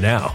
now.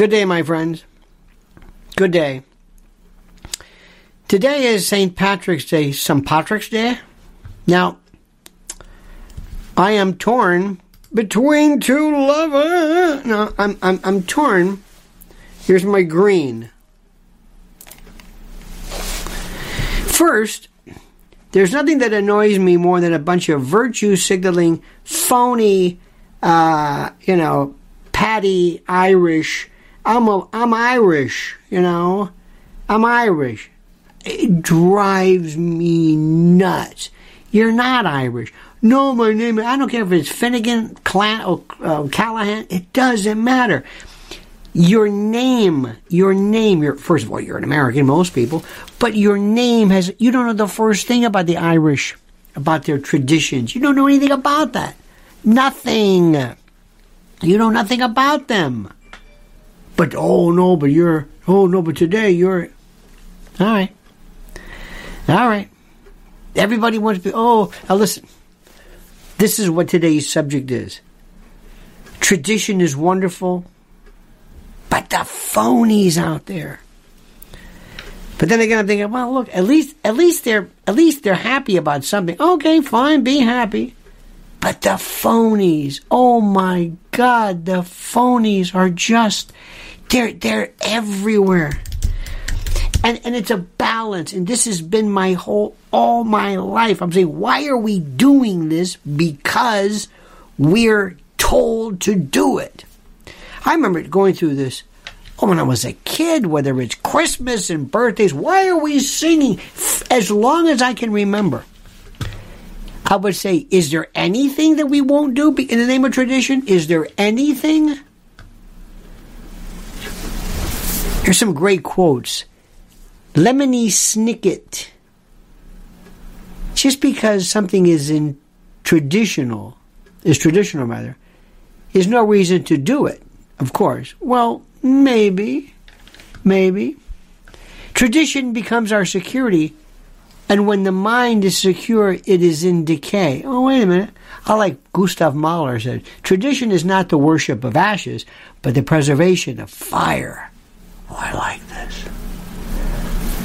Good day, my friends. Good day. Today is St. Patrick's Day, St. Patrick's Day. Now, I am torn between two lovers. No, I'm, I'm, I'm torn. Here's my green. First, there's nothing that annoys me more than a bunch of virtue signaling, phony, uh, you know, patty Irish. I'm a, I'm Irish, you know. I'm Irish. It drives me nuts. You're not Irish. No, my name. I don't care if it's Finnegan, Clan, or uh, Callahan. It doesn't matter. Your name, your name. Your first of all, you're an American. Most people, but your name has. You don't know the first thing about the Irish. about their traditions. You don't know anything about that. Nothing. You know nothing about them. But oh no, but you're oh no, but today you're all right. All right. Everybody wants to be oh now listen. This is what today's subject is. Tradition is wonderful, but the phonies out there. But then again, I'm thinking, well, look, at least, at least they're, at least they're happy about something. Okay, fine, be happy. But the phonies, oh my God, the phonies are just, they're, they're everywhere. And, and it's a balance. And this has been my whole, all my life. I'm saying, why are we doing this? Because we're told to do it. I remember going through this oh, when I was a kid, whether it's Christmas and birthdays. Why are we singing? As long as I can remember. I would say, is there anything that we won't do in the name of tradition? Is there anything? Here's some great quotes. Lemony Snicket. Just because something is in traditional, is traditional rather, is no reason to do it, of course. Well, maybe. Maybe. Tradition becomes our security, and when the mind is secure, it is in decay. Oh, wait a minute. I like Gustav Mahler said tradition is not the worship of ashes, but the preservation of fire. Oh, I like this.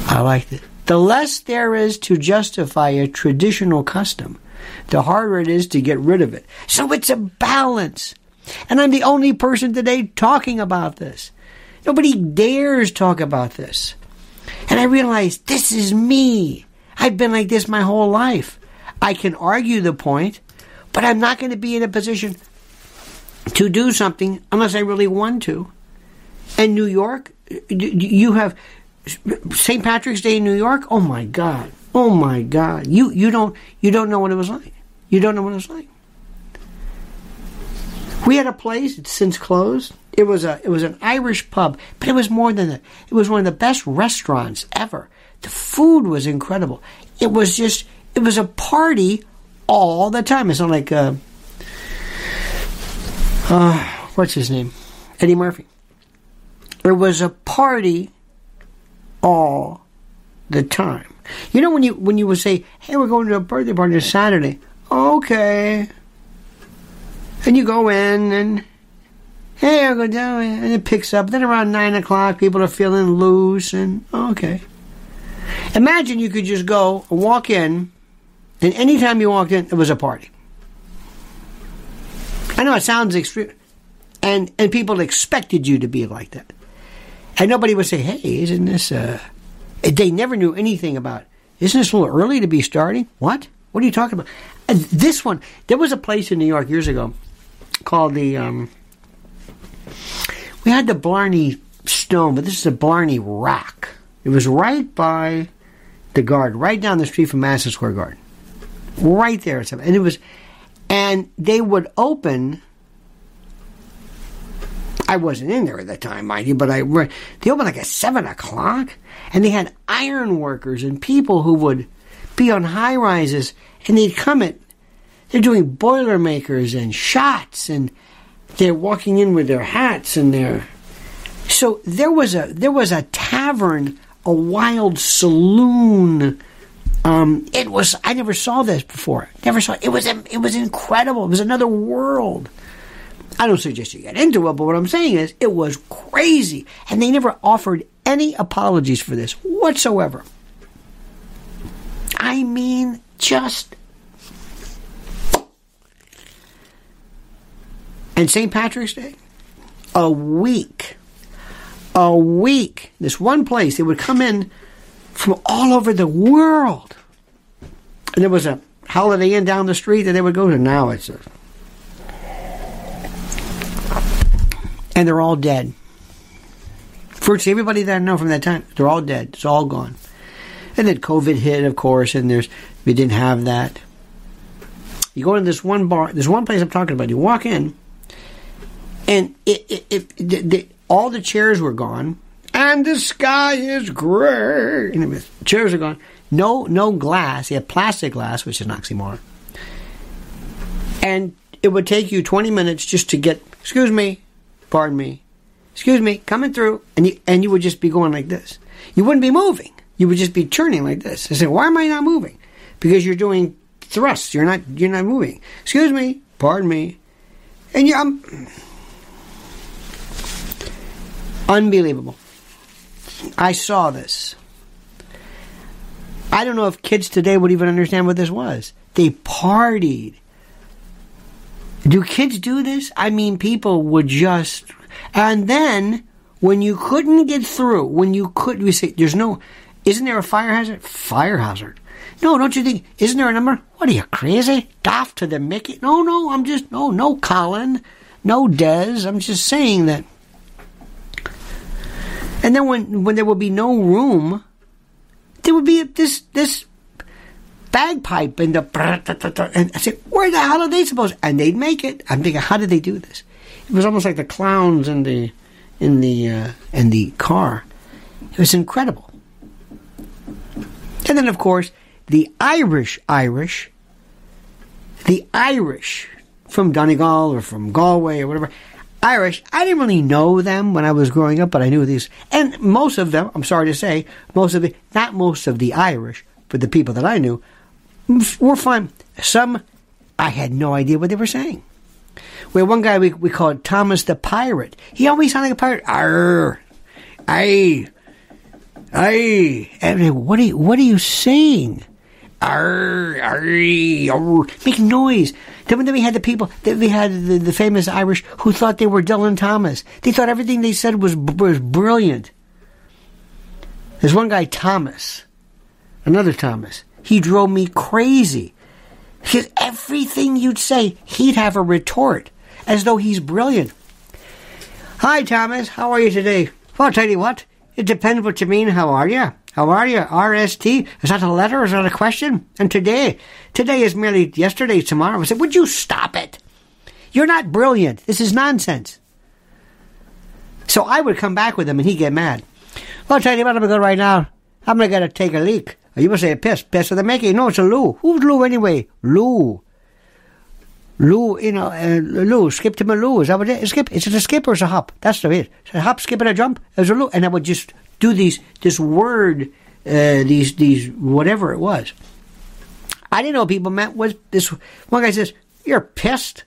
I like this. The less there is to justify a traditional custom, the harder it is to get rid of it. So it's a balance. And I'm the only person today talking about this. Nobody dares talk about this. And I realize this is me. I've been like this my whole life. I can argue the point, but I'm not going to be in a position to do something unless I really want to. And New York, you have St. Patrick's Day in New York. Oh my God! Oh my God! You you don't you don't know what it was like. You don't know what it was like. We had a place, it's since closed. It was a it was an Irish pub, but it was more than that. It was one of the best restaurants ever. The food was incredible. It was just it was a party all the time. It's not like uh, uh what's his name? Eddie Murphy. It was a party all the time. You know when you when you would say, "Hey, we're going to a birthday party on Saturday." Okay, and you go in and hey, I'll go down and it picks up. Then around nine o'clock, people are feeling loose and okay. Imagine you could just go walk in, and anytime you walked in, it was a party. I know it sounds extreme, and and people expected you to be like that, and nobody would say, "Hey, isn't this?" Uh, they never knew anything about. Isn't this a little early to be starting? What? What are you talking about? And this one, there was a place in New York years ago called the. Um, we had the Blarney Stone, but this is a Blarney Rock. It was right by the Garden, right down the street from Madison Square Garden, right there. And it was, and they would open. I wasn't in there at the time, mind you, but I they opened like at seven o'clock, and they had iron workers and people who would be on high rises, and they'd come at they're doing Boilermakers and shots, and they're walking in with their hats and their. So there was a there was a tavern, a wild saloon. Um, it was I never saw this before. Never saw it. was it was incredible. It was another world. I don't suggest you get into it, but what I'm saying is it was crazy, and they never offered any apologies for this whatsoever. I mean, just and St. Patrick's Day, a week, a week. This one place, they would come in from all over the world. And there was a Holiday Inn down the street that they would go to. Now it's a. And they're all dead. Virtually everybody that I know from that time, they're all dead. It's all gone. And then COVID hit, of course, and there's we didn't have that. You go into this one bar, there's one place I'm talking about. You walk in, and it, it, it the, all the chairs were gone, and the sky is gray. And chairs are gone. no no glass. They had plastic glass, which is an oxymoron. And it would take you 20 minutes just to get, excuse me, pardon me, excuse me, coming through, and you and you would just be going like this. You wouldn't be moving. You would just be turning like this. I said, why am I not moving? Because you're doing thrusts. You're not. You're not moving. Excuse me. Pardon me. And you, I'm unbelievable. I saw this. I don't know if kids today would even understand what this was. They partied. Do kids do this? I mean, people would just. And then, when you couldn't get through, when you could, we say, there's no. Isn't there a fire hazard? Fire hazard. No, don't you think? Isn't there a number? What are you crazy? Daft to the Mickey? No, no, I'm just no, no, Colin, no, Des. I'm just saying that. And then when when there would be no room, there would be this this bagpipe and the and I said, where the hell are they supposed? And they'd make it. I'm thinking, how did they do this? It was almost like the clowns in the in the uh, in the car. It was incredible. And then, of course, the Irish Irish, the Irish from Donegal or from Galway or whatever, Irish, I didn't really know them when I was growing up, but I knew these. And most of them, I'm sorry to say, most of the, not most of the Irish, but the people that I knew, were fine. Some, I had no idea what they were saying. We had one guy we, we called Thomas the Pirate. He always sounded like a pirate. Arr, aye, aye. And what are you, what are you saying? Arr, arr, make noise. Then, then we had the people, then we had the, the famous Irish who thought they were Dylan Thomas. They thought everything they said was, was brilliant. There's one guy, Thomas, another Thomas. He drove me crazy. Because everything you'd say, he'd have a retort, as though he's brilliant. Hi, Thomas. How are you today? Well, I'll tell you what. It depends what you mean. How are you? How are you? RST? Is that a letter? Is that a question? And today? Today is merely yesterday, tomorrow. I said, would you stop it? You're not brilliant. This is nonsense. So I would come back with him and he'd get mad. Well, I'll tell you what, I'm going to go right now. I'm going to take a leak. You must say a piss. Piss of the making. No, it's a loo. Who's Lou anyway? Lou. Lou, you know, uh, Lou, skip to my Lou. Is that what it is? Skip? Is it a skip or is it a hop? That's the way. It's a hop, skip, and a jump. It's a Lou. And I would just do these, this word, uh, these, these, whatever it was. I didn't know people meant was this. One guy says, You're pissed.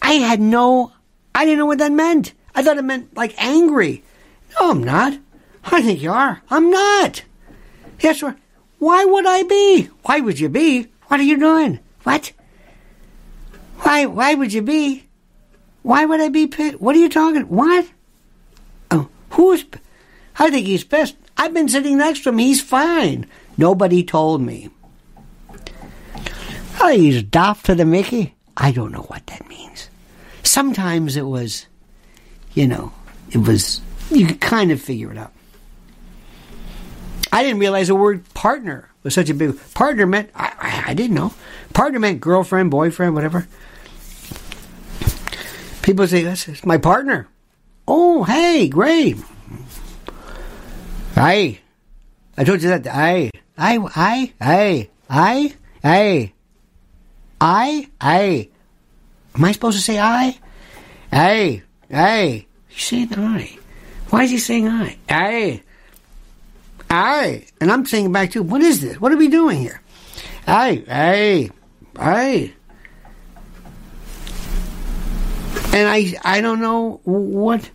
I had no, I didn't know what that meant. I thought it meant like angry. No, I'm not. I think you are. I'm not. Yes, sir. Why would I be? Why would you be? What are you doing? What? Why? Why would you be? Why would I be pissed? What are you talking? What? Oh, who's? I think he's pissed. I've been sitting next to him. He's fine. Nobody told me. Oh, he's daft to the Mickey. I don't know what that means. Sometimes it was, you know, it was. You could kind of figure it out. I didn't realize the word partner was such a big partner meant I, I, I, didn't know partner meant girlfriend boyfriend whatever people say that's my partner oh hey great I I told you that. I I I I I I I I am I supposed to say I? I I he's saying I. Why is he saying I? I Aye. And I'm saying back to, what is this? What are we doing here? Aye, aye, aye. And I, I don't know what,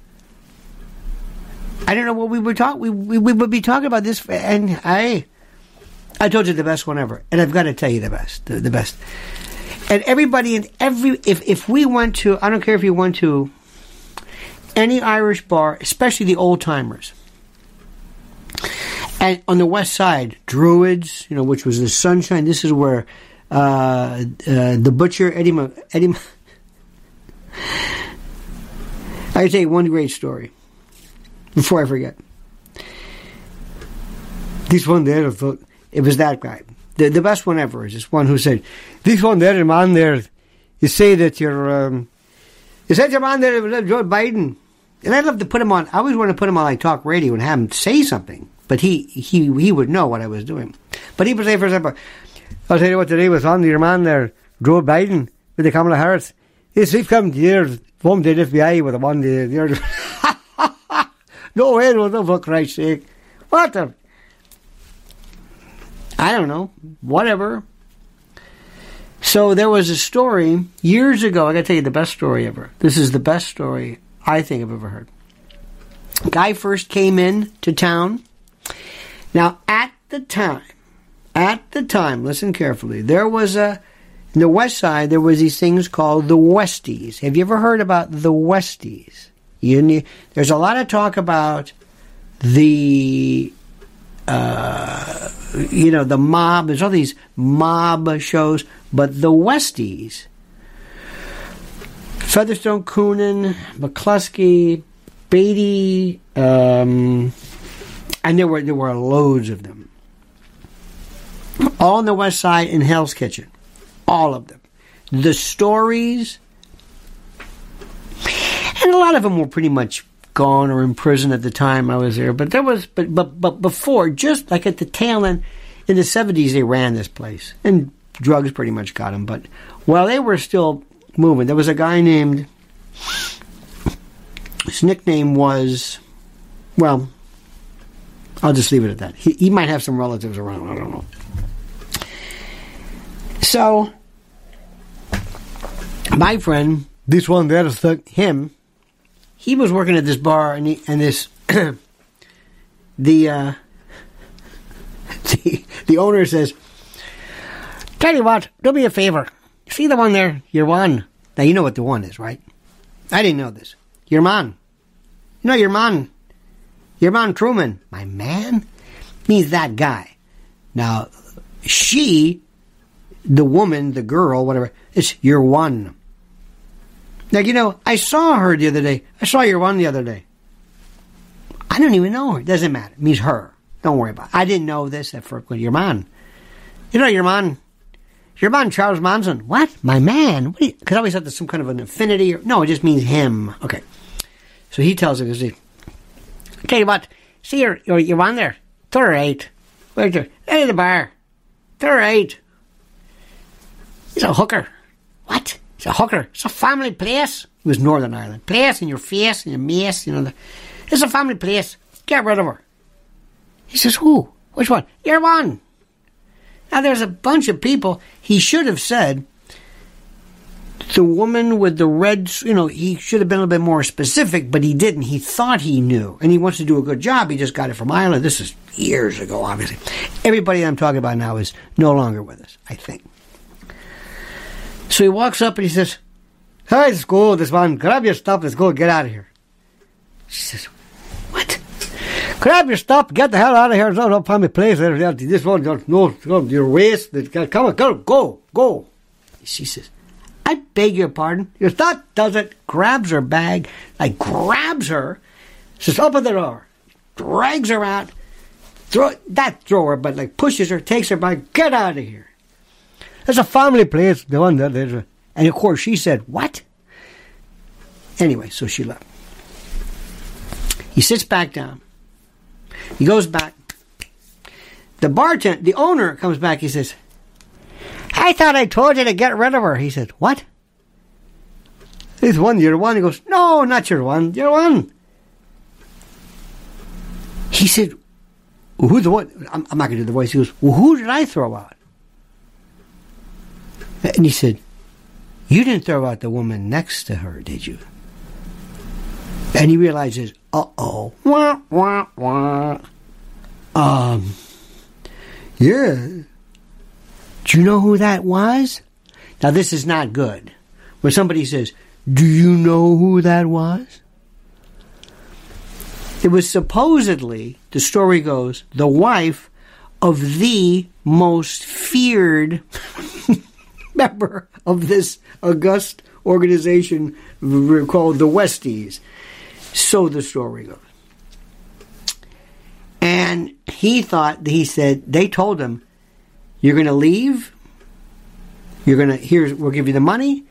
I don't know what we would talk, we, we, we would be talking about this, and I, I told you the best one ever, and I've got to tell you the best, the, the best. And everybody in every, if, if we went to, I don't care if you went to any Irish bar, especially the old timers, and on the west side, Druids, you know, which was the sunshine. This is where uh, uh, the butcher Eddie. Eddie. I tell you one great story before I forget. This one there, it was that guy. The, the best one ever is this one who said, "This one there, man there, you say that you're, um, you said your man there, Joe Biden." And I'd love to put him on. I always want to put him on like talk radio and have him say something but he he he would know what I was doing. But he was saying, for example, I'll tell you what today was on your man there, Joe Biden with the Kamala Harris. Yes, we've come years from the FBI with the one the, the No way, no, for Christ's sake. What the? I don't know. Whatever. So there was a story years ago. I got to tell you the best story ever. This is the best story I think I've ever heard. Guy first came in to town. Now, at the time, at the time, listen carefully, there was a, in the west side, there was these things called the Westies. Have you ever heard about the Westies? You need, there's a lot of talk about the, uh, you know, the mob. There's all these mob shows, but the Westies, Featherstone, Coonan, McCluskey, Beatty, um, and there were there were loads of them. All on the west side in Hell's Kitchen. All of them. The stories and a lot of them were pretty much gone or in prison at the time I was there. But there was but but but before, just like at the tail end in the seventies they ran this place. And drugs pretty much got them. But while they were still moving, there was a guy named his nickname was, well, I'll just leave it at that. He, he might have some relatives around. I don't know. So, my friend, this one there, him, he was working at this bar, and, he, and this the uh, the the owner says, "Tell you what, do me a favor. See the one there, your one. Now you know what the one is, right? I didn't know this. Your man. No, your man. Your man Truman. My man? Means that guy. Now, she, the woman, the girl, whatever, is your one. Now, you know, I saw her the other day. I saw your one the other day. I don't even know her. Doesn't matter. It means her. Don't worry about it. I didn't know this at first. Your man. You know your man. Your man, Charles Manson. What? My man? Because I always thought there's some kind of an affinity. Or, no, it just means him. Okay. So he tells her, he, tell you what, see, you're, you're, you're on there. It's all right. Where's your, at the bar. It's all right. He's a hooker. What? He's a hooker. It's a family place. It was Northern Ireland. Place in your face and your mace, you know. It's a family place. Get rid of her. He says, who? Which one? You're one. Now there's a bunch of people. He should have said, the woman with the red, you know, he should have been a little bit more specific, but he didn't. He thought he knew, and he wants to do a good job. He just got it from Ireland. This is years ago, obviously. Everybody I'm talking about now is no longer with us, I think. So he walks up and he says, Hey, let's go, this man. Grab your stuff, let's go, get out of here. She says, What? Grab your stuff, get the hell out of here. Don't find me place. This one, no, your waist. Come on, go, go, go. She says, I beg your pardon. Your thought does it, grabs her bag, like grabs her, says, open the door, drags her out, throw, not throw her, but like pushes her, takes her bag, get out of here. It's a family place, the one that a, and of course she said, what? Anyway, so she left. He sits back down. He goes back. The bartender, the owner comes back. He says, I thought I told you to get rid of her. He said, What? He's one, you're one. He goes, No, not your one. You're one. He said, Who's the one? I'm, I'm not going to do the voice. He goes, Well, who did I throw out? And he said, You didn't throw out the woman next to her, did you? And he realizes, uh oh. Wah, wah, wah. Um, yeah. Do you know who that was? Now, this is not good. When somebody says, Do you know who that was? It was supposedly, the story goes, the wife of the most feared member of this august organization called the Westies. So the story goes. And he thought, he said, they told him, you're going to leave. You're going to, here's, we'll give you the money.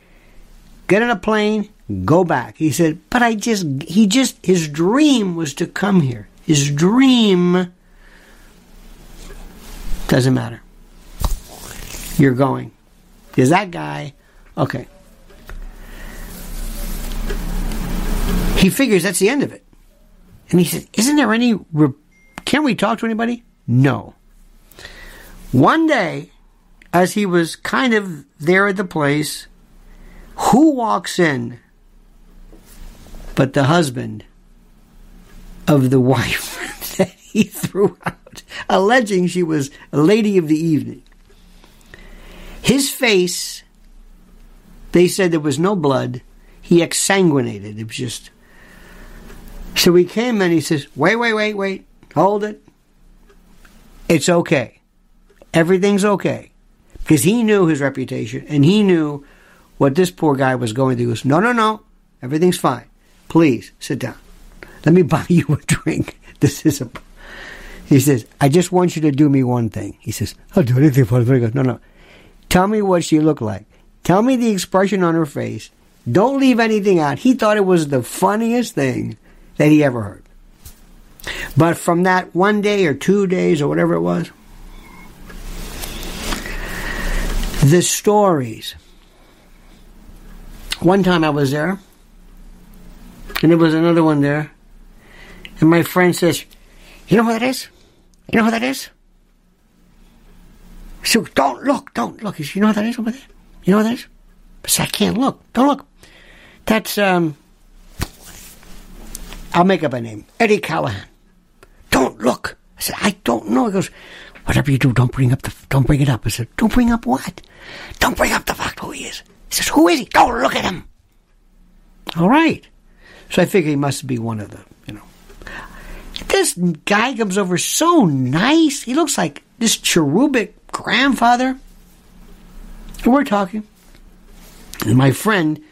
Get on a plane, go back. He said, but I just, he just, his dream was to come here. His dream Doesn't matter. You're going. Is that guy, okay. He figures that's the end of it. And he says, Isn't there any. Re- can we talk to anybody? No. One day, as he was kind of there at the place, who walks in but the husband of the wife that he threw out, alleging she was a lady of the evening? His face, they said there was no blood. He exsanguinated. It was just. So he came and he says, Wait, wait, wait, wait. Hold it. It's okay. Everything's okay. Because he knew his reputation and he knew what this poor guy was going through. He goes, No, no, no. Everything's fine. Please sit down. Let me buy you a drink. This is a. He says, I just want you to do me one thing. He says, I'll do anything for you. He goes, No, no. Tell me what she looked like. Tell me the expression on her face. Don't leave anything out. He thought it was the funniest thing that he ever heard. But from that one day or two days or whatever it was, the stories. One time I was there, and there was another one there, and my friend says, You know who that is? You know who that is? So don't look, don't look. You know what that is over there? You know what that is? I said, I can't look. Don't look. That's, um, I'll make up a name. Eddie Callahan. Don't look. I said, I don't know. He goes, whatever you do, don't bring up the, don't bring it up. I said, don't bring up what? Don't bring up the fact who he is. He says, who is he? Don't look at him. All right. So I figure he must be one of the, you know. This guy comes over so nice. He looks like this cherubic grandfather. And we're talking. And my friend,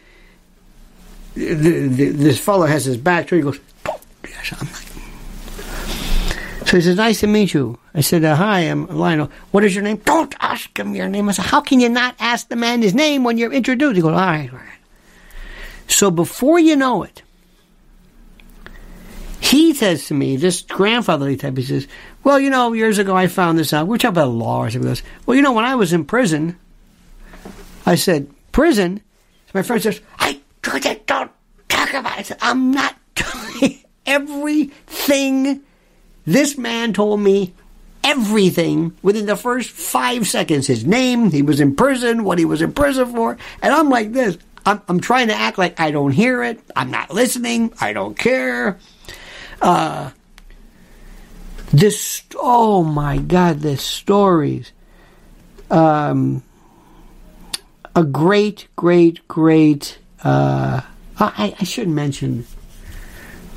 the, the, this fellow has his back to. He goes, yes, I'm not. So he says, nice to meet you. I said, uh, hi, I'm Lionel. What is your name? Don't ask him your name. I said, how can you not ask the man his name when you're introduced? He goes, all right, all right. So before you know it, he says to me, this grandfatherly type, he says, well, you know, years ago I found this out. We're talking about law or something. He goes, well, you know, when I was in prison, I said, prison? My friend says, I don't talk about it. I said, I'm not everything. This man told me everything within the first five seconds. His name, he was in prison, what he was in prison for. And I'm like this. I'm, I'm trying to act like I don't hear it. I'm not listening. I don't care. Uh, this, oh my God, the stories. Um, a great, great, great. Uh, I, I shouldn't mention.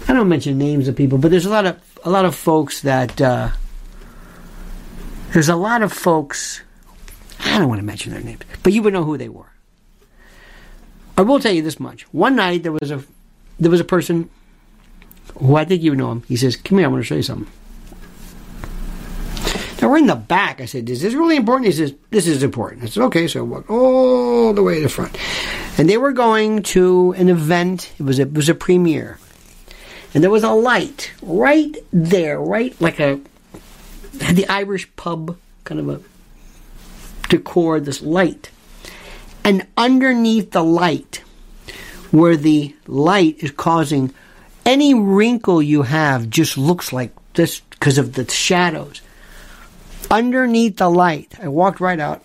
I don't mention names of people, but there's a lot of a lot of folks that. Uh, there's a lot of folks. I don't want to mention their names, but you would know who they were. I will tell you this much: one night there was a there was a person who I think you know him. He says, "Come here, I want to show you something." Now we're in the back. I said, "Is this really important?" He says, "This is important." I said, "Okay." So I walked all the way to the front, and they were going to an event. It was a, it was a premiere, and there was a light right there, right like a the Irish pub kind of a decor. This light, and underneath the light, where the light is causing any wrinkle you have, just looks like this because of the shadows underneath the light. I walked right out.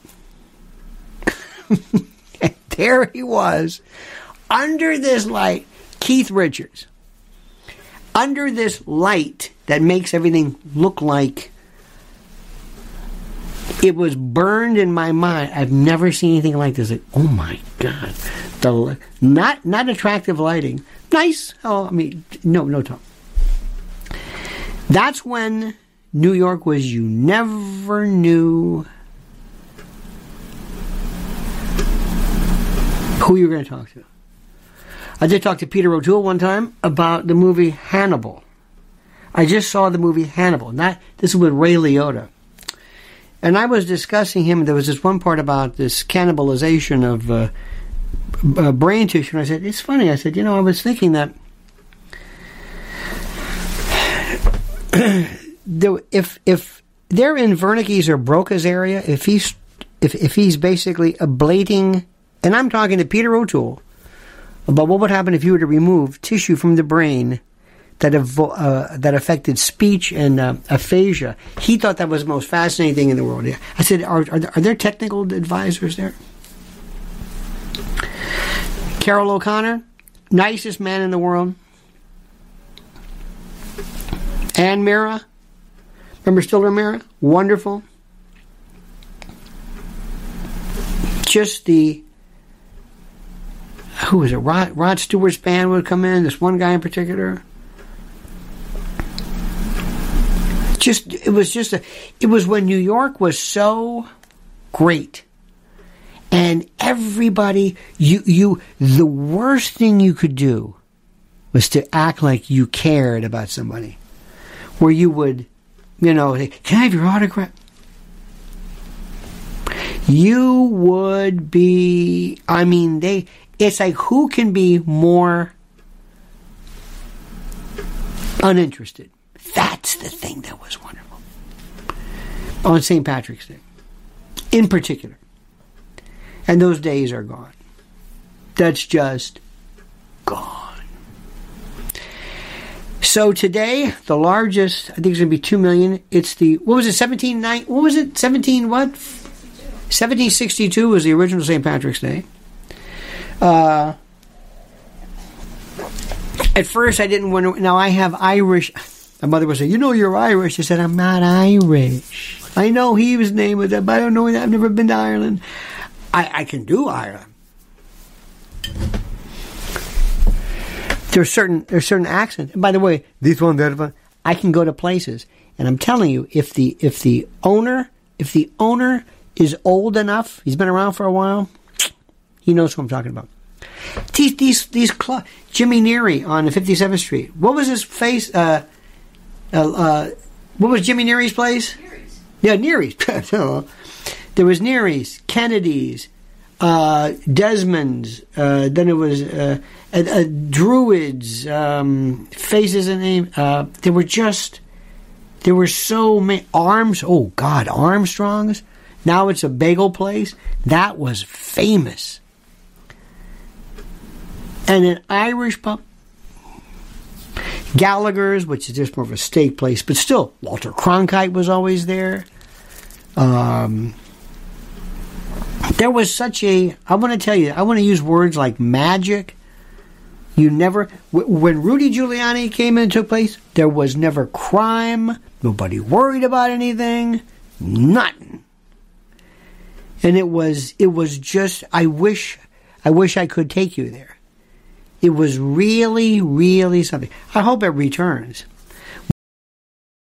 and there he was, under this light, Keith Richards. Under this light that makes everything look like it was burned in my mind. I've never seen anything like this. Like, oh my god, the not not attractive lighting. Nice. Oh, I mean, no, no talk. That's when New York was you never knew who you were going to talk to. I did talk to Peter O'Toole one time about the movie Hannibal. I just saw the movie Hannibal. Not this is with Ray Liotta. And I was discussing him. There was this one part about this cannibalization of uh, uh, brain tissue. And I said, it's funny. I said, you know, I was thinking that if if they're in Wernicke's or Broca's area. If he's if if he's basically ablating, and I'm talking to Peter O'Toole about what would happen if you were to remove tissue from the brain that evo- uh, that affected speech and uh, aphasia. He thought that was the most fascinating thing in the world. Yeah. I said, "Are are there, are there technical advisors there?" Carroll O'Connor, nicest man in the world. Anne Meara, remember Stiller Meara? Wonderful. Just the who was it? Rod, Rod Stewart's band would come in. This one guy in particular. Just it was just a. It was when New York was so great, and everybody you you the worst thing you could do was to act like you cared about somebody, where you would, you know, can I have your autograph? You would be. I mean, they it's like who can be more uninterested? That's the thing that was wonderful. On St. Patrick's Day, in particular. And those days are gone. That's just gone. So today, the largest, I think it's going to be 2 million. It's the, what was it, 17, nine, what was it, 17 what? 1762 was the original St. Patrick's Day. Uh, at first, I didn't want to. Now I have Irish. My mother would say, "You know, you're Irish." I said, "I'm not Irish. I know he was named with that, but I don't know. I've never been to Ireland. I, I can do Ireland." There's certain there's certain accents. And by the way, this one, that one, I can go to places, and I'm telling you, if the if the owner if the owner is old enough, he's been around for a while, he knows who I'm talking about. These these these cl- Jimmy Neary on 57th Street. What was his face? Uh, uh, uh, what was Jimmy Neary's place? Neary's. Yeah, Neary's. there was Neary's, Kennedy's, uh, Desmond's. Uh, then it was uh, Druids. Um, faces and name. Uh, there were just there were so many arms. Oh God, Armstrongs. Now it's a bagel place. That was famous and an Irish pub. Gallagher's, which is just more of a steak place, but still, Walter Cronkite was always there. Um, there was such a, I want to tell you, I want to use words like magic. You never, when Rudy Giuliani came and took place, there was never crime. Nobody worried about anything. Nothing. And it was, it was just, I wish, I wish I could take you there. It was really, really something. I hope it returns.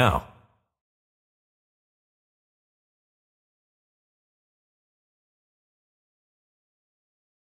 now.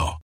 Pro.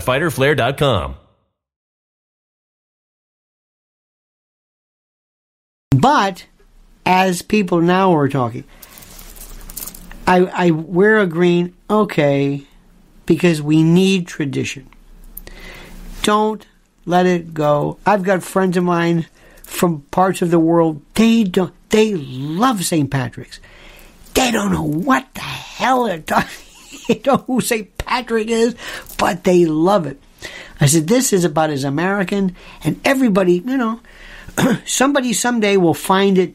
www.fighterflare.com. But as people now are talking, I, I wear a green, okay, because we need tradition. Don't let it go. I've got friends of mine from parts of the world, they don't they love St. Patrick's. They don't know what the hell they're talking. they don't know who St. Patrick is, but they love it. I said, this is about as American, and everybody, you know, somebody someday will find it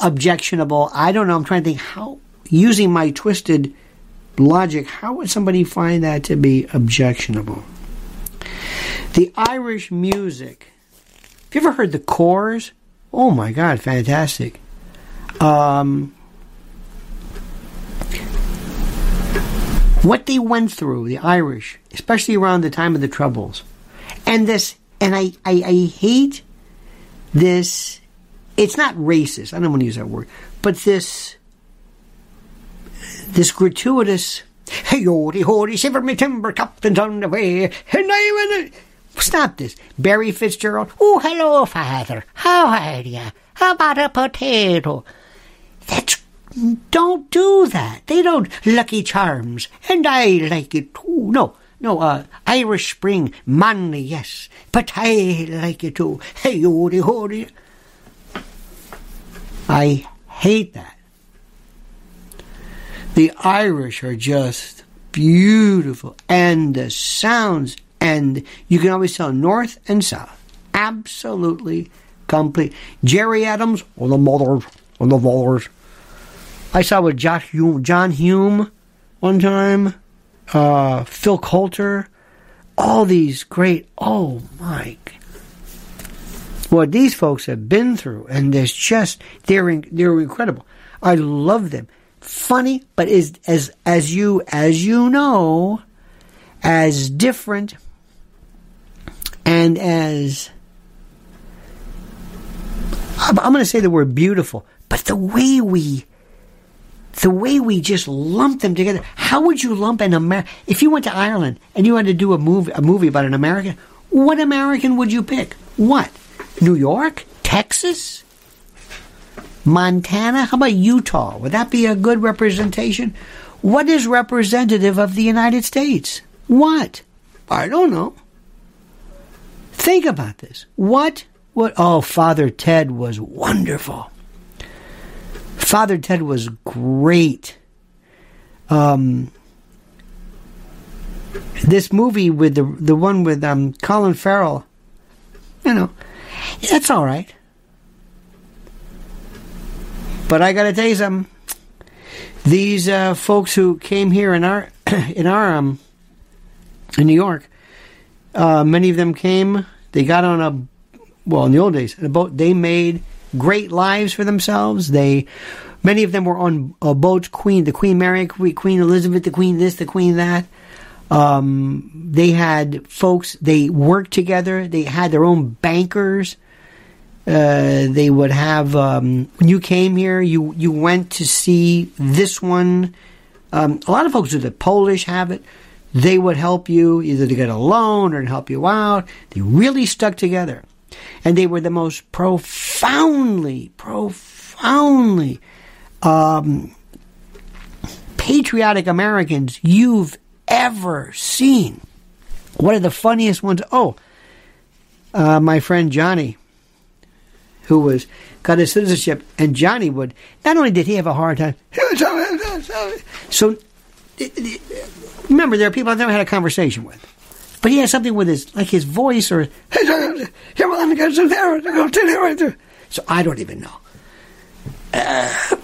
objectionable. I don't know. I'm trying to think how, using my twisted logic, how would somebody find that to be objectionable? The Irish music. Have you ever heard the Corrs? Oh my God, fantastic. Um, what they went through, the Irish, especially around the time of the Troubles, and this, and I, I, I hate this. It's not racist. I don't want to use that word, but this, this gratuitous. Hey, hoity, hoity, shiver me timber, captain's on the way, and I'm in it. Stop this. Barry Fitzgerald. Oh, hello, father. How are you? How about a potato? That's don't do that. They don't Lucky Charms, and I like it too. No, no, uh, Irish Spring, manly, yes, but I like it too. Hey, hoody, hoody. I hate that. The Irish are just beautiful, and the sounds, and you can always tell north and south. Absolutely complete. Gerry Adams on the mothers, on the fathers. I saw with John Hume, John Hume one time, uh, Phil Coulter, all these great. Oh my! What these folks have been through, and there's just they're they're incredible. I love them. Funny, but is as as you as you know, as different and as I'm going to say the word beautiful, but the way we the way we just lump them together. How would you lump an Amer? If you went to Ireland and you had to do a movie, a movie about an American, what American would you pick? What? New York? Texas? Montana? How about Utah? Would that be a good representation? What is representative of the United States? What? I don't know. Think about this. What? What? Oh, Father Ted was wonderful. Father Ted was great. Um, this movie with the the one with um, Colin Farrell, you know, that's all right. But I got to tell you something. These uh, folks who came here in our in our um, in New York, uh, many of them came. They got on a well in the old days a boat. They made great lives for themselves. They, many of them were on a boat. Queen, the Queen Mary, Queen Elizabeth, the Queen this, the Queen that. Um, they had folks. They worked together. They had their own bankers. Uh, they would have um, when you came here, you you went to see this one. Um, a lot of folks do the Polish have it. They would help you either to get a loan or to help you out. They really stuck together, and they were the most profoundly, profoundly um, patriotic Americans you've ever seen. One of the funniest ones. Oh, uh, my friend Johnny who was got his citizenship, and Johnny would. Not only did he have a hard time, so remember there are people I've never had a conversation with, but he has something with his like his voice or. So I don't even know. Uh,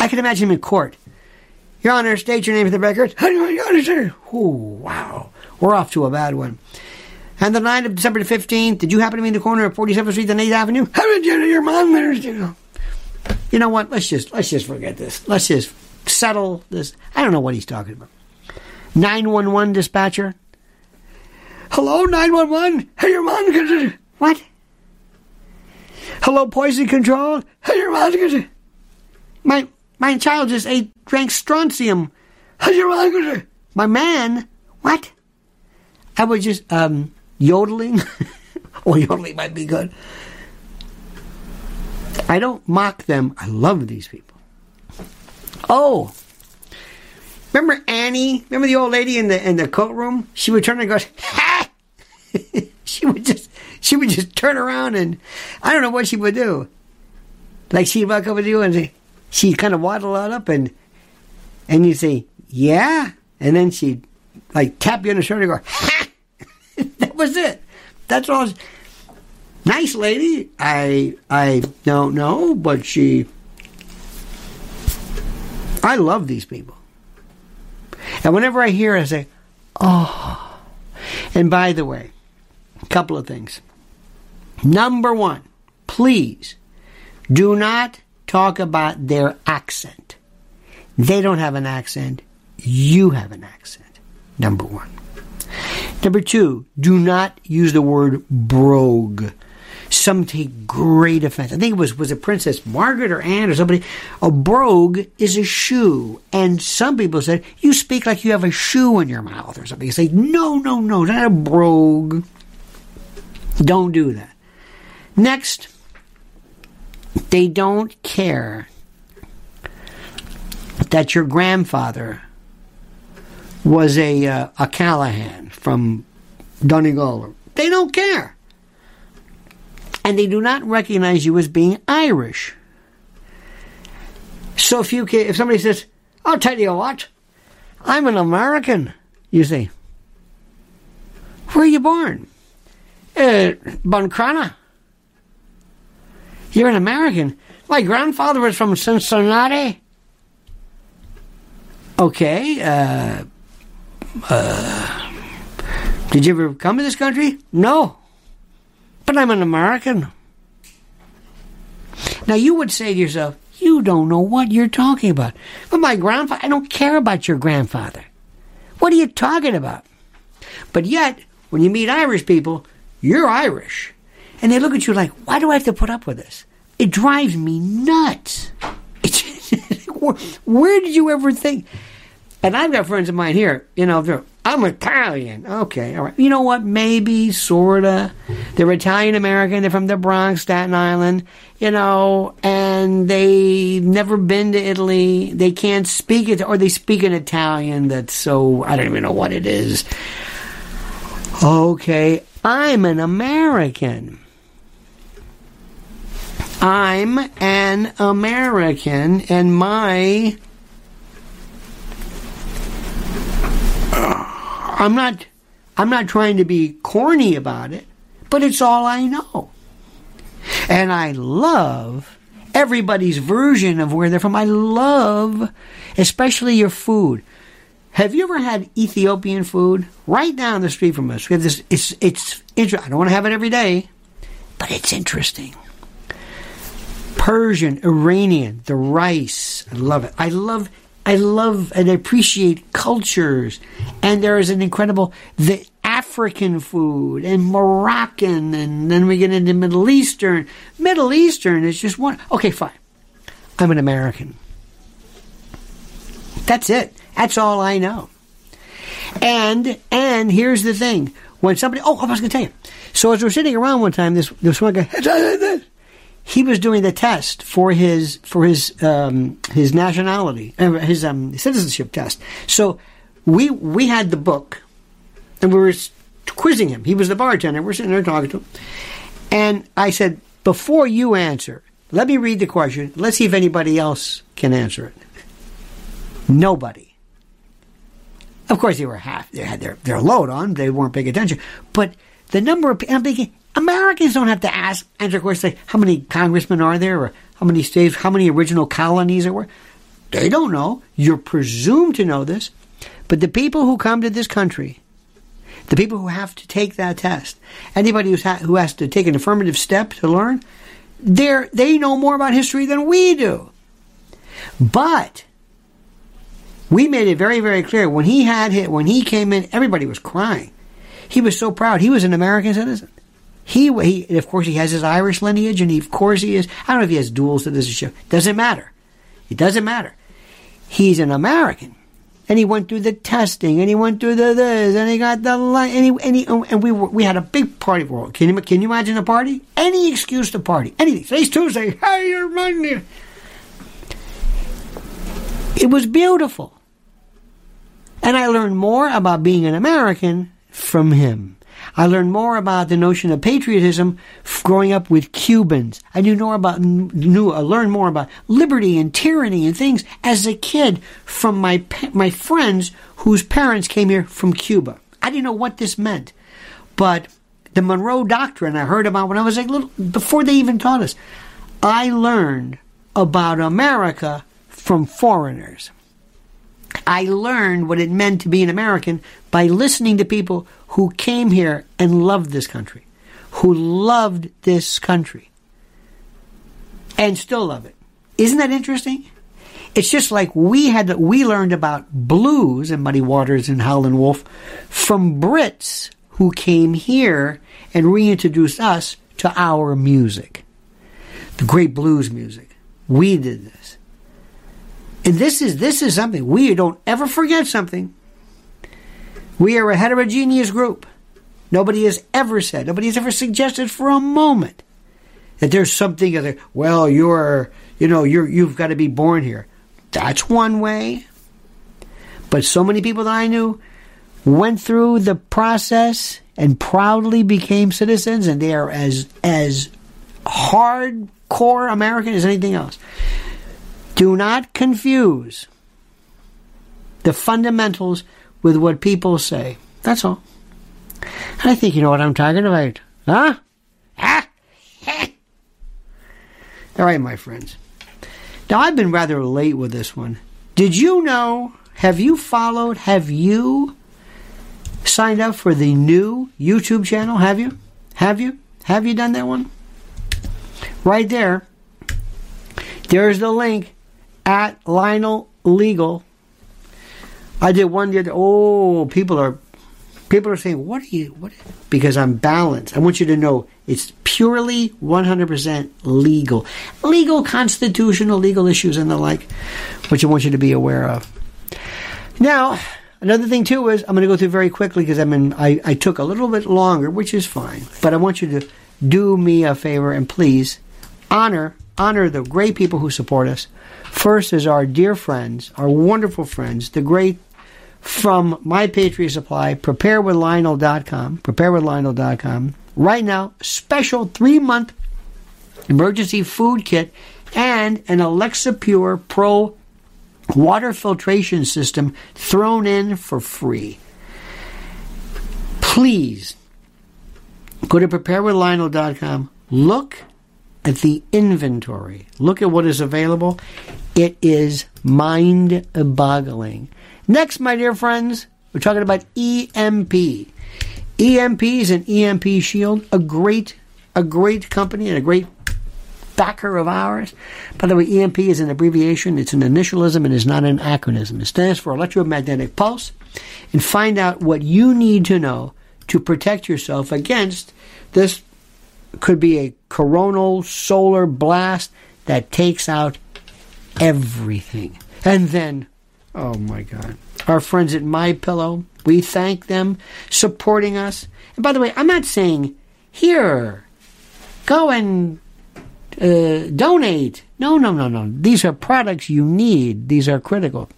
I can imagine him in court. Your Honor, state your name for the record. Oh, wow. We're off to a bad one. And the night of December the 15th, did you happen to be in the corner of 47th Street and 8th Avenue? How did you know your mom there? You know what? Let's just let's just forget this. Let's just settle this. I don't know what he's talking about. 911 dispatcher. Hello, 911. Hey, your mom. What? Hello, poison control. Hey, your mom. My my child just ate drank strontium. Hey, your mom. My man. What? I was just um yodeling. or yodeling might be good. I don't mock them. I love these people. Oh, remember Annie? Remember the old lady in the in the coat room? She would turn and go, ha! she would just she would just turn around and I don't know what she would do. Like she'd walk over to you and she'd kind of waddle out up and and you say, yeah, and then she'd like tap you on the shoulder and go, ha! that was it. That's all. Nice lady. I I don't know, but she. I love these people. And whenever I hear, it, I say, "Oh." And by the way, a couple of things. Number one, please do not talk about their accent. They don't have an accent. You have an accent. Number one. Number two, do not use the word brogue. Some take great offense. I think it was was it Princess Margaret or Anne or somebody. A brogue is a shoe, and some people said you speak like you have a shoe in your mouth or something. You say no, no, no, not a brogue. Don't do that. Next, they don't care that your grandfather was a uh, a Callahan from Donegal. They don't care. And they do not recognize you as being Irish. So if you if somebody says, "I'll tell you what, I'm an American," you say, "Where are you born?" Uh, Buncrana. You're an American. My grandfather was from Cincinnati. Okay. Uh, uh, did you ever come to this country? No. But I'm an American. Now you would say to yourself, you don't know what you're talking about. But my grandfather, I don't care about your grandfather. What are you talking about? But yet, when you meet Irish people, you're Irish. And they look at you like, why do I have to put up with this? It drives me nuts. where, where did you ever think? And I've got friends of mine here, you know, I'm Italian. Okay, all right. You know what? Maybe, sorta. They're Italian American. They're from the Bronx, Staten Island, you know, and they've never been to Italy. They can't speak it, or they speak an Italian that's so, I don't even know what it is. Okay, I'm an American. I'm an American, and my I'm not I'm not trying to be corny about it, but it's all I know. And I love everybody's version of where they're from. I love especially your food. Have you ever had Ethiopian food? Right down the street from us. We have this it's it's interesting. I don't want to have it every day, but it's interesting. Persian, Iranian, the rice. I love it. I love I love and appreciate cultures, and there is an incredible the African food and Moroccan, and then we get into Middle Eastern. Middle Eastern is just one. Okay, fine. I'm an American. That's it. That's all I know. And and here's the thing: when somebody, oh, I was going to tell you. So as we're sitting around one time, this this one guy, he was doing the test for his for his um, his nationality, uh, his um, citizenship test. So we we had the book, and we were quizzing him. He was the bartender. We're sitting there talking to him, and I said, before you answer, let me read the question. Let's see if anybody else can answer it. Nobody. Of course, they were half. They had their, their load on. They weren't paying attention. But the number of I'm thinking Americans don't have to ask answer questions like how many congressmen are there, or how many states, how many original colonies there were. They don't know. You're presumed to know this. But the people who come to this country, the people who have to take that test, anybody who's ha- who has to take an affirmative step to learn, they they know more about history than we do. But we made it very, very clear when he had hit, when he came in, everybody was crying. He was so proud. He was an American citizen. He, he of course, he has his Irish lineage, and he, of course, he is. I don't know if he has dual citizenship. Doesn't matter. It doesn't matter. He's an American, and he went through the testing, and he went through the this, and he got the and he, and, he, and we were, we had a big party for Can you can you imagine a party? Any excuse to party, anything. Today's Tuesday. Hey, you're Monday. It was beautiful. And I learned more about being an American from him. I learned more about the notion of patriotism growing up with Cubans. I knew more about knew I learned more about liberty and tyranny and things as a kid from my my friends whose parents came here from Cuba. I didn't know what this meant, but the Monroe Doctrine I heard about when I was like little before they even taught us. I learned about America from foreigners. I learned what it meant to be an American by listening to people who came here and loved this country, who loved this country, and still love it. Isn't that interesting? It's just like we had that we learned about blues and Muddy Waters and Howlin' Wolf from Brits who came here and reintroduced us to our music, the great blues music. We did this. And this is this is something we don't ever forget something. We are a heterogeneous group. Nobody has ever said, nobody has ever suggested for a moment that there's something other. Well, you're, you know, you're you've got to be born here. That's one way. But so many people that I knew went through the process and proudly became citizens, and they are as as hardcore American as anything else. Do not confuse the fundamentals with what people say. That's all. And I think you know what I'm talking about. Huh? Ah? all right, my friends. Now, I've been rather late with this one. Did you know? Have you followed? Have you signed up for the new YouTube channel? Have you? Have you? Have you done that one? Right there. There's the link at Lionel Legal. I did one the other. Oh, people are people are saying, "What are you?" What? Because I'm balanced. I want you to know it's purely 100% legal, legal, constitutional, legal issues and the like, which I want you to be aware of. Now, another thing too is I'm going to go through very quickly because I mean I, I took a little bit longer, which is fine. But I want you to do me a favor and please honor honor the great people who support us. First is our dear friends, our wonderful friends, the great from My Patriot Supply, preparewithlionel.com, preparewithlionel.com. Right now, special three month emergency food kit and an Alexapure Pro water filtration system thrown in for free. Please go to preparewithlionel.com. Look at the inventory. Look at what is available. It is mind boggling. Next, my dear friends, we're talking about EMP. EMP is an EMP shield, a great, a great company and a great backer of ours. By the way, EMP is an abbreviation, it's an initialism, and is not an acronym. It stands for electromagnetic pulse. And find out what you need to know to protect yourself against this could be a coronal solar blast that takes out everything. And then, oh my God, our friends at My Pillow, we thank them supporting us. And by the way, I'm not saying here, go and uh, donate. No, no, no, no. These are products you need. These are critical.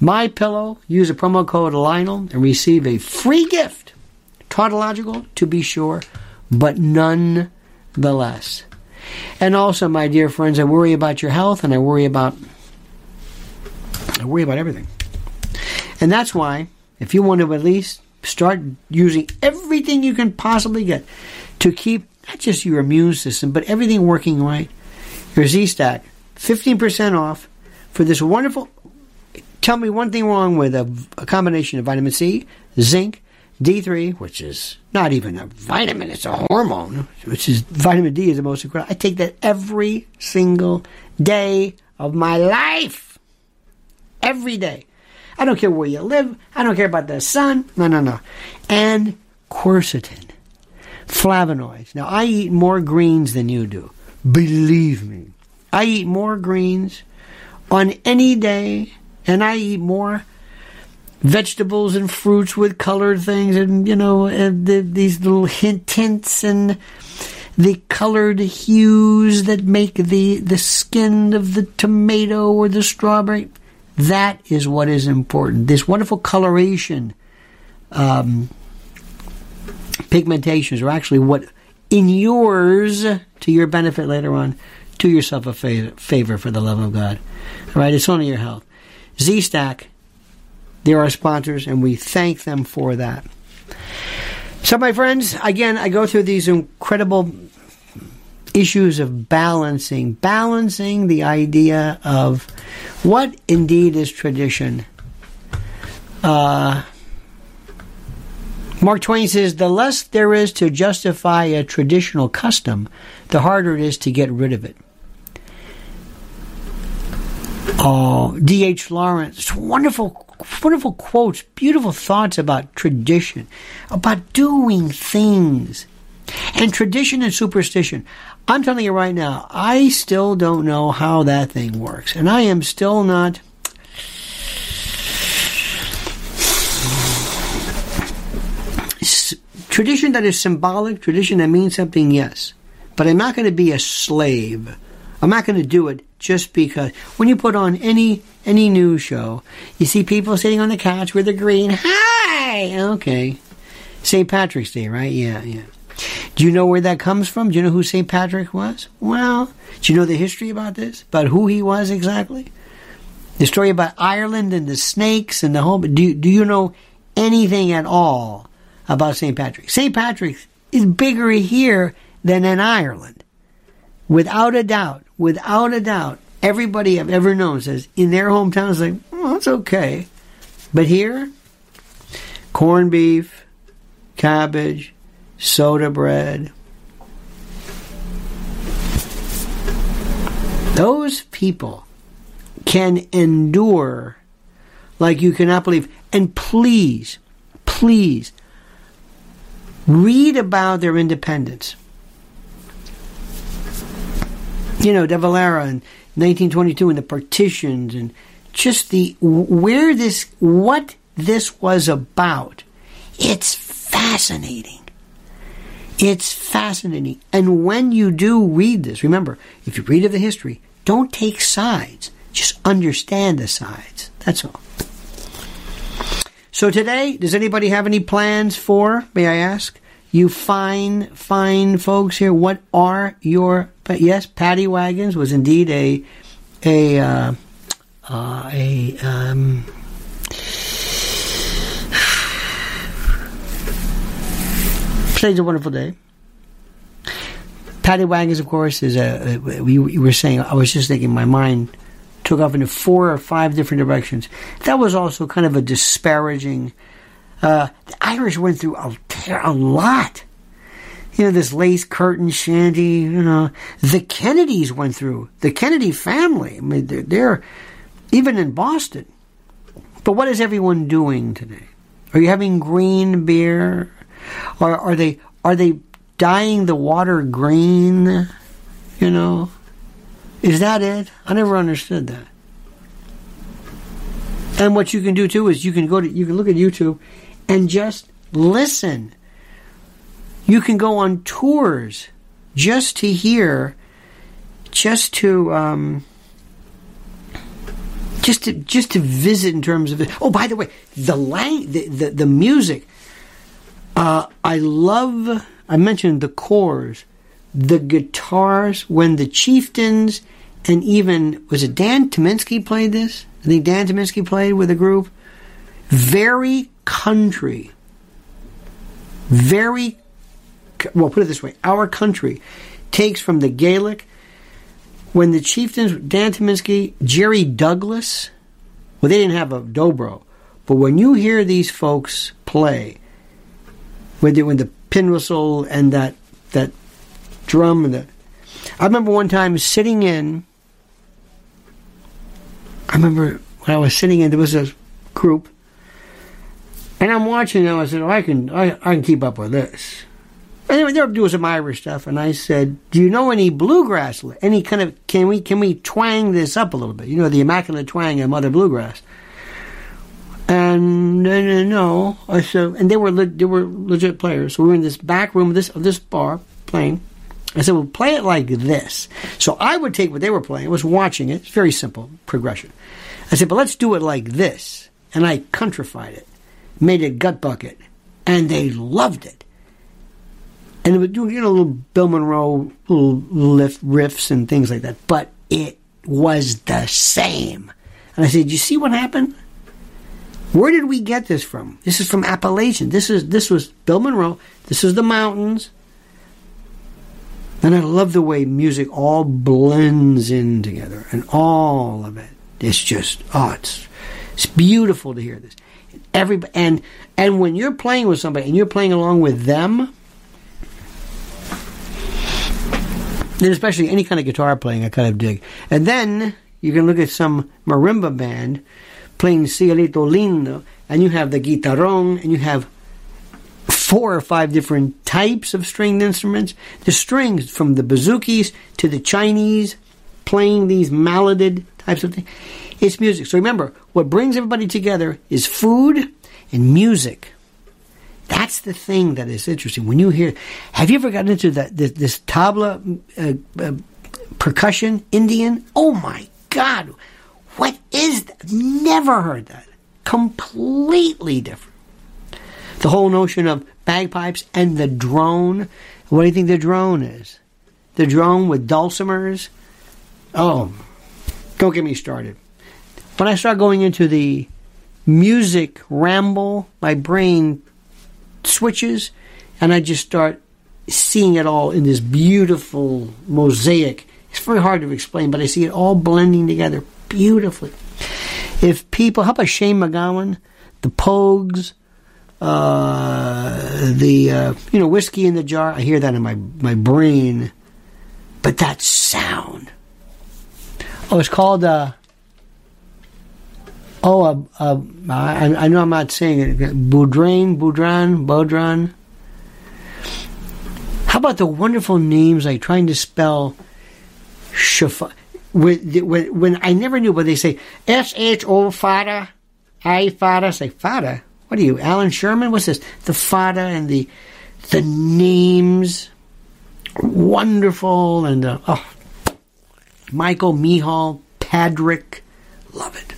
My Pillow. Use a promo code Lionel and receive a free gift. Tautological, to be sure, but nonetheless. And also, my dear friends, I worry about your health and I worry about I worry about everything. And that's why, if you want to at least start using everything you can possibly get to keep not just your immune system, but everything working right, your Z Stack, 15% off for this wonderful. Tell me one thing wrong with a, a combination of vitamin C, zinc, D3, which is not even a vitamin, it's a hormone, which is vitamin D is the most incredible. I take that every single day of my life. Every day. I don't care where you live. I don't care about the sun. No, no, no. And quercetin, flavonoids. Now, I eat more greens than you do. Believe me. I eat more greens on any day, and I eat more vegetables and fruits with colored things, and you know, and the, these little hint tints and the colored hues that make the the skin of the tomato or the strawberry. That is what is important. This wonderful coloration, um, pigmentations are actually what inures to your benefit later on. Do yourself a favor, favor for the love of God. All right, it's only your health. Z Stack they're our sponsors, and we thank them for that. So, my friends, again, I go through these incredible issues of balancing, balancing the idea of what indeed is tradition. Uh, Mark Twain says, the less there is to justify a traditional custom, the harder it is to get rid of it. Oh, D.H. Lawrence, wonderful wonderful quotes, beautiful thoughts about tradition, about doing things. And tradition and superstition. I'm telling you right now, I still don't know how that thing works. And I am still not. Tradition that is symbolic, tradition that means something, yes. But I'm not going to be a slave. I'm not going to do it just because. When you put on any any news show, you see people sitting on the couch with a green. Hi, okay. St. Patrick's Day, right? Yeah, yeah. Do you know where that comes from? Do you know who St. Patrick was? Well, do you know the history about this? About who he was exactly? The story about Ireland and the snakes and the whole. Do do you know anything at all about St. Patrick? St. Patrick is bigger here than in Ireland, without a doubt. Without a doubt, everybody I've ever known says in their hometown is like, well, it's okay. But here, corned beef, cabbage, soda bread. Those people can endure like you cannot believe. And please, please, read about their independence. You know, De Valera in 1922 and the partitions and just the where this what this was about. It's fascinating. It's fascinating. And when you do read this, remember, if you read of the history, don't take sides. Just understand the sides. That's all. So today, does anybody have any plans for, may I ask, you fine, fine folks here, what are your but yes, Paddy Wagons was indeed a a uh, uh, a um, today's a wonderful day. Paddy Wagons, of course, is a. We, we were saying. I was just thinking. My mind took off into four or five different directions. That was also kind of a disparaging. Uh, the Irish went through a, a lot you know, this lace curtain shanty, you know, the Kennedys went through, the Kennedy family. I mean, they're, they're even in Boston. But what is everyone doing today? Are you having green beer? Or are they are they dyeing the water green? You know? Is that it? I never understood that. And what you can do too is you can go to you can look at YouTube and just listen. You can go on tours just to hear, just to um, just to just to visit in terms of. Oh, by the way, the lang- the, the, the music. Uh, I love. I mentioned the Corrs, the guitars when the chieftains, and even was it Dan Tyminski played this? I think Dan Tyminski played with a group. Very country. Very well. Put it this way: our country takes from the Gaelic when the chieftains, Dan Tyminski, Jerry Douglas, well, they didn't have a dobro, but when you hear these folks play, when the, when the pin whistle and that that drum and the, I remember one time sitting in. I remember when I was sitting in, there was a group, and I'm watching them. I said, oh, "I can, I, I can keep up with this." Anyway, they doing some Irish stuff, and I said, "Do you know any bluegrass? Any kind of can we can we twang this up a little bit? You know, the immaculate twang of Mother Bluegrass." And no, no, I said, and they were le- they were legit players. So we were in this back room of this of this bar playing. I said, "Well, play it like this." So I would take what they were playing, I was watching it. It's very simple progression. I said, "But let's do it like this," and I countrified it, made it gut bucket, and they loved it and it would do you know little Bill Monroe little lift riffs and things like that. But it was the same. And I said, "You see what happened? Where did we get this from? This is from Appalachian. This is this was Bill Monroe. This is the mountains." And I love the way music all blends in together, and all of it. It's just oh, it's it's beautiful to hear this. Every and and when you're playing with somebody and you're playing along with them, and especially any kind of guitar playing, I kind of dig. And then you can look at some marimba band playing Cielito Lindo, and you have the guitarrón, and you have four or five different types of stringed instruments. The strings, from the bouzoukis to the Chinese, playing these malleted types of things. It's music. So remember, what brings everybody together is food and music. That's the thing that is interesting. When you hear, have you ever gotten into that this, this tabla uh, uh, percussion Indian? Oh my God, what is that? Never heard that. Completely different. The whole notion of bagpipes and the drone. What do you think the drone is? The drone with dulcimers. Oh, don't get me started. When I start going into the music ramble, my brain switches, and I just start seeing it all in this beautiful mosaic. It's very hard to explain, but I see it all blending together beautifully. If people, how about Shane MacGowan, the Pogues, uh, the uh, you know whiskey in the jar? I hear that in my my brain, but that sound. Oh, it's called. Uh, Oh, uh, uh, I, I, know I'm not saying it. Boudrin, Boudran, Bodran. How about the wonderful names like trying to spell Shafa? When, when, when I never knew, but they say S H O Fada, I Fada. Say Fada. What are you, Allan Sherman? What's this? The Fada and the the names, wonderful, and uh, oh, Michael Mihal, Patrick, love it.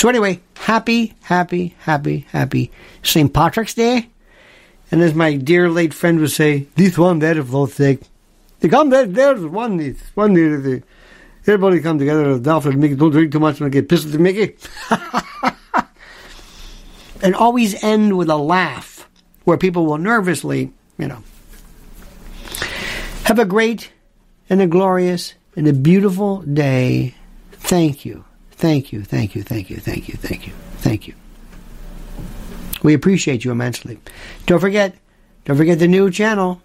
So anyway, happy, happy, happy, happy St. Patrick's Day. And as my dear late friend would say, this one there of those sake. They come there, there's one, this, one there, the, everybody come together at the Mickey, don't drink too much and get pissed at Mickey. and always end with a laugh where people will nervously, you know. Have a great and a glorious and a beautiful day. Thank you. Thank you, thank you, thank you, thank you, thank you, thank you. We appreciate you immensely. Don't forget, don't forget the new channel,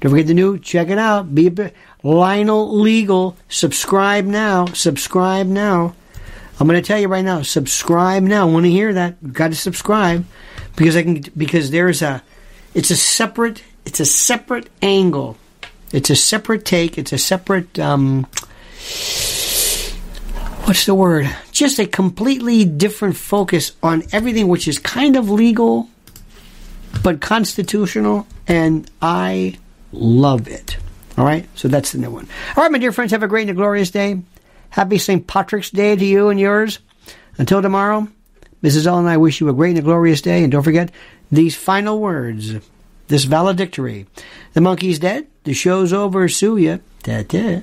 Don't forget the new. Check it out. Be a, Lionel Legal. Subscribe now. Subscribe now. I'm going to tell you right now. Subscribe now. Want to hear that? Got to subscribe because I can because there's a. It's a separate. It's a separate angle. It's a separate take. It's a separate. Um, what's the word? Just a completely different focus on everything which is kind of legal, but constitutional, and I love it. All right, so that's the new one. All right, my dear friends, have a great and glorious day. Happy St. Patrick's Day to you and yours. Until tomorrow, Mrs. L and I wish you a great and glorious day, and don't forget these final words, this valedictory. The monkey's dead, the show's over, sue ya. Ta-ta.